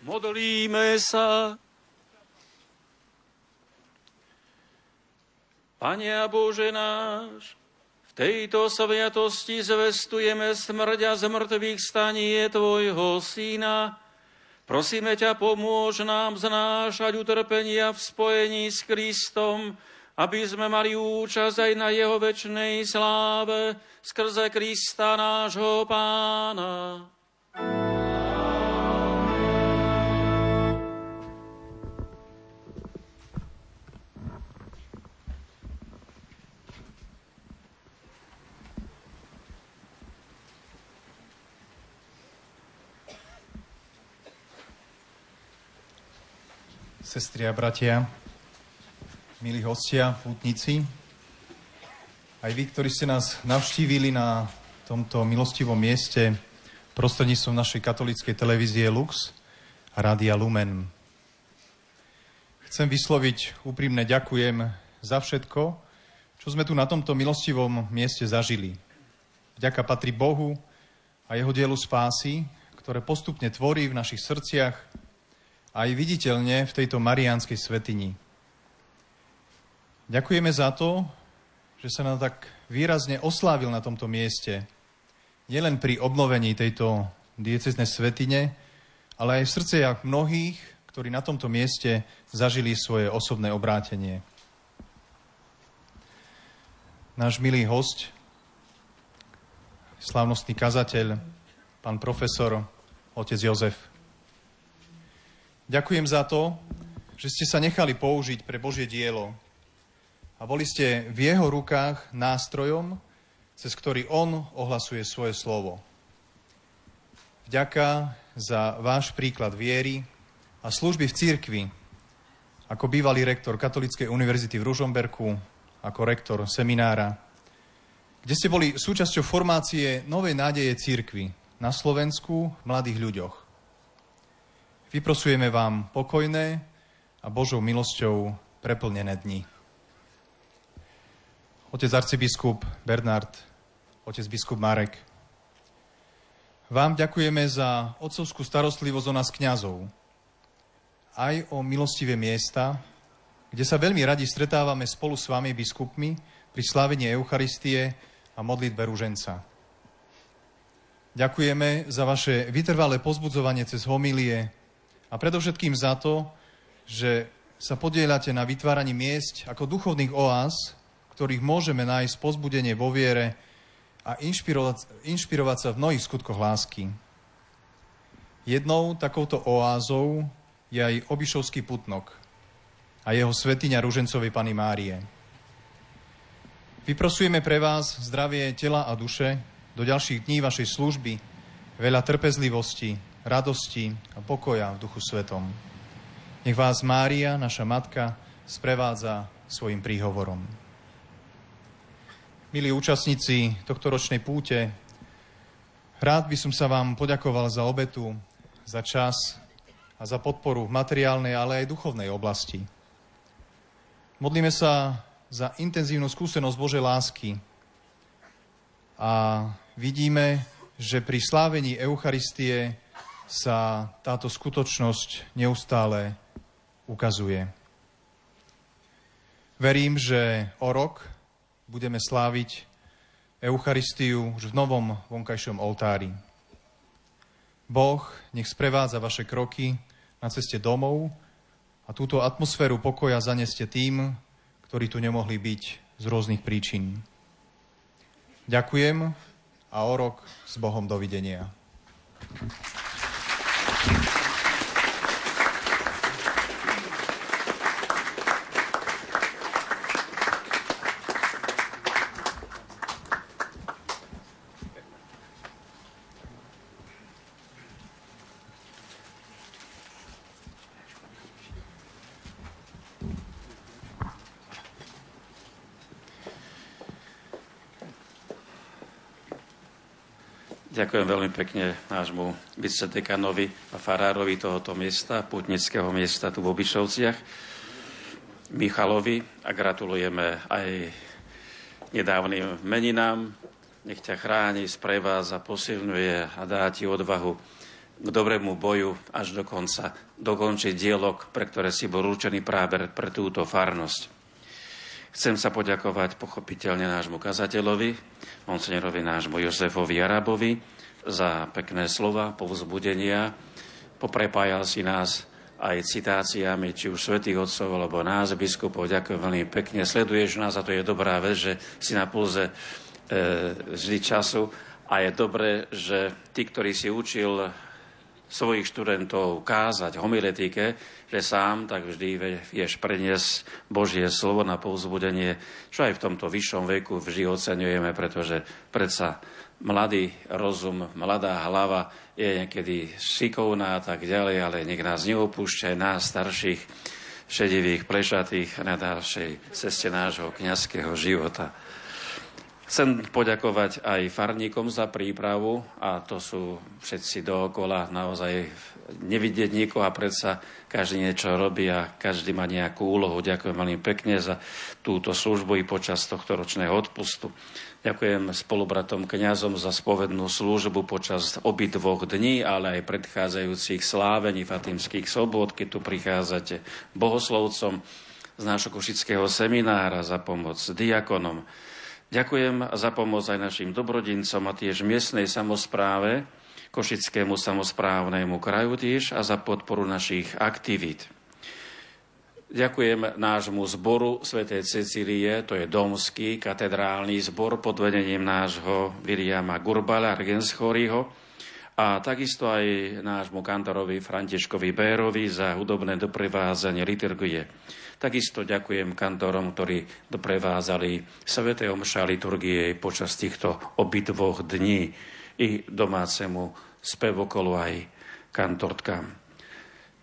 Modlíme sa. Pane a Bože náš, v tejto sviatosti zvestujeme smrť a zmrtvých stanie Tvojho Syna. Prosíme ťa, pomôž nám znášať utrpenia v spojení s Kristom, aby sme mali účasť aj na jeho väčšnej sláve skrze Krista nášho Pána. Sestri a bratia, milí hostia, pútnici, aj vy, ktorí ste nás navštívili na tomto milostivom mieste prostredníctvom našej katolíckej televízie Lux a Rádia Lumen. Chcem vysloviť úprimné ďakujem za všetko, čo sme tu na tomto milostivom mieste zažili. Vďaka patrí Bohu a jeho dielu spásy, ktoré postupne tvorí v našich srdciach aj viditeľne v tejto mariánskej svetini. Ďakujeme za to, že sa nám tak výrazne oslávil na tomto mieste. Nielen pri obnovení tejto dieceznej svetine, ale aj v srdciach mnohých, ktorí na tomto mieste zažili svoje osobné obrátenie. Náš milý host, slávnostný kazateľ, pán profesor, otec Jozef. Ďakujem za to, že ste sa nechali použiť pre Božie dielo, a boli ste v jeho rukách nástrojom, cez ktorý on ohlasuje svoje slovo. Vďaka za váš príklad viery a služby v církvi, ako bývalý rektor Katolíckej univerzity v Ružomberku, ako rektor seminára, kde ste boli súčasťou formácie Novej nádeje církvy na Slovensku v mladých ľuďoch. Vyprosujeme vám pokojné a Božou milosťou preplnené dni otec arcibiskup Bernard, otec biskup Marek. Vám ďakujeme za otcovskú starostlivosť o nás kňazov, aj o milostivé miesta, kde sa veľmi radi stretávame spolu s vami, biskupmi, pri slávení Eucharistie a modlitbe rúženca. Ďakujeme za vaše vytrvalé pozbudzovanie cez homilie a predovšetkým za to, že sa podielate na vytváraní miest ako duchovných oáz, ktorých môžeme nájsť pozbudenie vo viere a inšpirovať, inšpirovať sa v mnohých skutkoch lásky. Jednou takouto oázou je aj Obišovský putnok a jeho svetiňa Ružencovej Pany Márie. Vyprosujeme pre vás zdravie tela a duše do ďalších dní vašej služby, veľa trpezlivosti, radosti a pokoja v Duchu Svetom. Nech vás Mária, naša matka, sprevádza svojim príhovorom. Milí účastníci tohto ročnej púte, rád by som sa vám poďakoval za obetu, za čas a za podporu v materiálnej, ale aj duchovnej oblasti. Modlíme sa za intenzívnu skúsenosť Božej lásky a vidíme, že pri slávení Eucharistie sa táto skutočnosť neustále ukazuje. Verím, že o rok budeme sláviť Eucharistiu už v novom vonkajšom oltári. Boh nech sprevádza vaše kroky na ceste domov a túto atmosféru pokoja zaneste tým, ktorí tu nemohli byť z rôznych príčin. Ďakujem a o rok s Bohom dovidenia. Ďakujem veľmi pekne nášmu vicedekanovi a farárovi tohoto miesta, putnického miesta tu v Obišovciach, Michalovi a gratulujeme aj nedávnym meninám. Nech ťa chráni, sprevádza, posilňuje a dá ti odvahu k dobrému boju až do konca dokončiť dialog, pre ktoré si bol určený práve pre túto farnosť. Chcem sa poďakovať pochopiteľne nášmu kazateľovi, monsenerovi nášmu Jozefovi Arabovi, za pekné slova, povzbudenia. Poprepájal si nás aj citáciami, či už svätých otcov, alebo nás, biskupov. Ďakujem veľmi pekne. Sleduješ nás a to je dobrá vec, že si na pulze e, vždy času. A je dobré, že tí, ktorí si učil svojich študentov kázať homiletike, že sám tak vždy vieš preniesť Božie slovo na povzbudenie, čo aj v tomto vyššom veku vždy oceňujeme, pretože predsa mladý rozum, mladá hlava je niekedy šikovná a tak ďalej, ale nech nás neopúšťa aj nás starších, šedivých, plešatých na ďalšej ceste nášho kniazského života. Chcem poďakovať aj farníkom za prípravu a to sú všetci dookola naozaj nevidieť nikoho a predsa každý niečo robí a každý má nejakú úlohu. Ďakujem veľmi pekne za túto službu i počas tohto ročného odpustu. Ďakujem spolubratom kňazom za spovednú službu počas obidvoch dní, ale aj predchádzajúcich slávení fatimských sobot, keď tu prichádzate bohoslovcom z nášho košického seminára za pomoc diakonom Ďakujem za pomoc aj našim dobrodincom a tiež miestnej samozpráve, Košickému samozprávnemu kraju tiež a za podporu našich aktivít. Ďakujem nášmu zboru svätej Cecílie, to je domský katedrálny zbor pod vedením nášho Viriama Gurbala Argenschoriho a takisto aj nášmu kantorovi Františkovi Bérovi za hudobné doprevázanie liturgie. Takisto ďakujem kantorom, ktorí doprevázali Svete Omša liturgie počas týchto obidvoch dní i domácemu spevokolu aj kantortkám.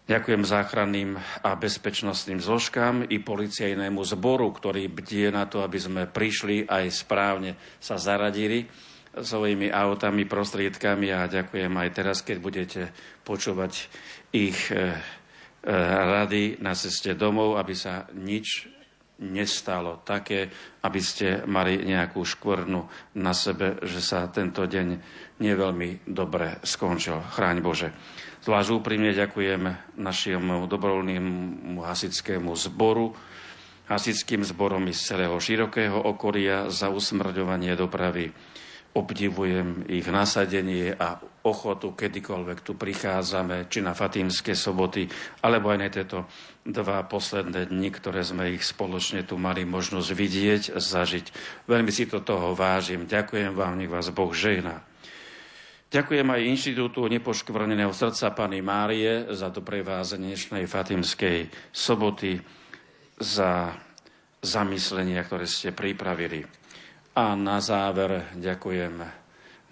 Ďakujem záchranným a bezpečnostným zložkám i policajnému zboru, ktorý bdie na to, aby sme prišli aj správne sa zaradili svojimi autami, prostriedkami a ďakujem aj teraz, keď budete počúvať ich eh, Eh, rady na ceste domov, aby sa nič nestalo také, aby ste mali nejakú škvrnu na sebe, že sa tento deň neveľmi dobre skončil. Chráň Bože. Zvlášť úprimne ďakujem našiemu dobrovoľnému hasickému zboru, hasickým zborom z celého širokého okolia za usmrďovanie dopravy obdivujem ich nasadenie a ochotu, kedykoľvek tu prichádzame, či na Fatímske soboty, alebo aj na tieto dva posledné dni, ktoré sme ich spoločne tu mali možnosť vidieť, zažiť. Veľmi si to toho vážim. Ďakujem vám, nech vás Boh žehná. Ďakujem aj Inštitútu nepoškvrneného srdca Pany Márie za doprevázenie dnešnej Fatimskej soboty, za zamyslenia, ktoré ste pripravili. A na záver ďakujem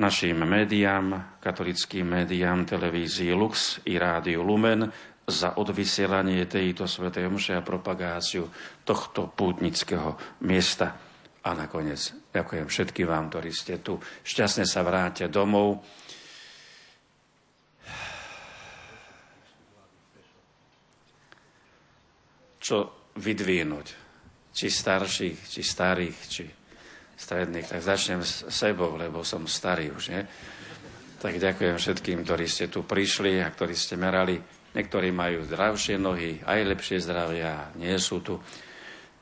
našim médiám, katolickým médiám, televízii Lux i rádiu Lumen za odvysielanie tejto svetej omše a propagáciu tohto pútnického miesta. A nakoniec ďakujem všetkým vám, ktorí ste tu. Šťastne sa vráte domov. Čo vydvínuť? Či starších, či starých, či stredných, tak začnem s sebou, lebo som starý už, nie? Tak ďakujem všetkým, ktorí ste tu prišli a ktorí ste merali. Niektorí majú zdravšie nohy, aj lepšie zdravia, nie sú tu.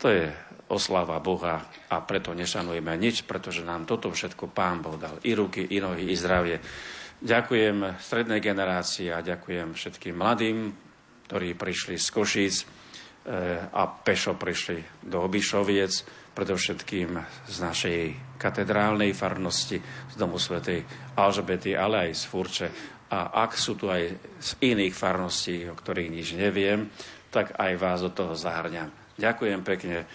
To je oslava Boha a preto nešanujeme nič, pretože nám toto všetko Pán Boh dal. I ruky, i nohy, i zdravie. Ďakujem strednej generácii a ďakujem všetkým mladým, ktorí prišli z Košíc eh, a pešo prišli do Obišoviec predovšetkým z našej katedrálnej farnosti, z domu svätej Alžbety, ale aj z Furče. A ak sú tu aj z iných farností, o ktorých nič neviem, tak aj vás do toho zahrňam. Ďakujem pekne.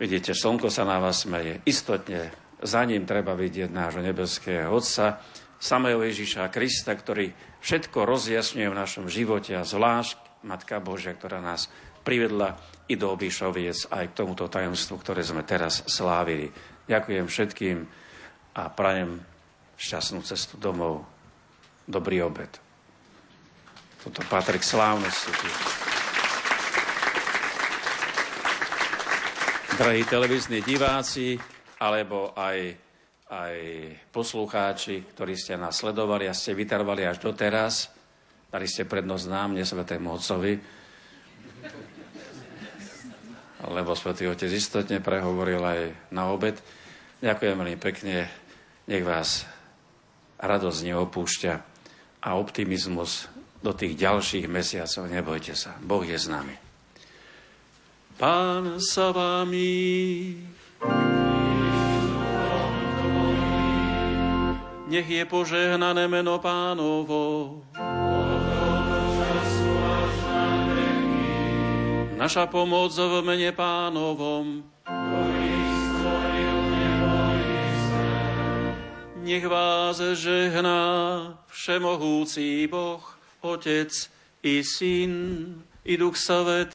Vidíte, slnko sa na vás smeje. Istotne za ním treba vidieť nášho nebeského Otca, samého Ježiša Krista, ktorý všetko rozjasňuje v našom živote a zvlášť Matka Božia, ktorá nás privedla i do Obišoviec aj k tomuto tajomstvu, ktoré sme teraz slávili. Ďakujem všetkým a prajem šťastnú cestu domov. Dobrý obed. Toto patrí k slávnosti. Drahí televízni diváci, alebo aj, aj poslucháči, ktorí ste nás sledovali a ste vytrvali až doteraz, Dali ste prednosť nám, nesvetému Otcovi, lebo Svetý Otec istotne prehovoril aj na obed. Ďakujem veľmi pekne, nech vás radosť neopúšťa a optimizmus do tých ďalších mesiacov. Nebojte sa, Boh je s nami. Pán sa vámi. Nech je požehnané meno pánovo. Naša pomoc v mene pánovom. Nech vás žehná všemohúci Boh, Otec i Syn i Duch Svetý.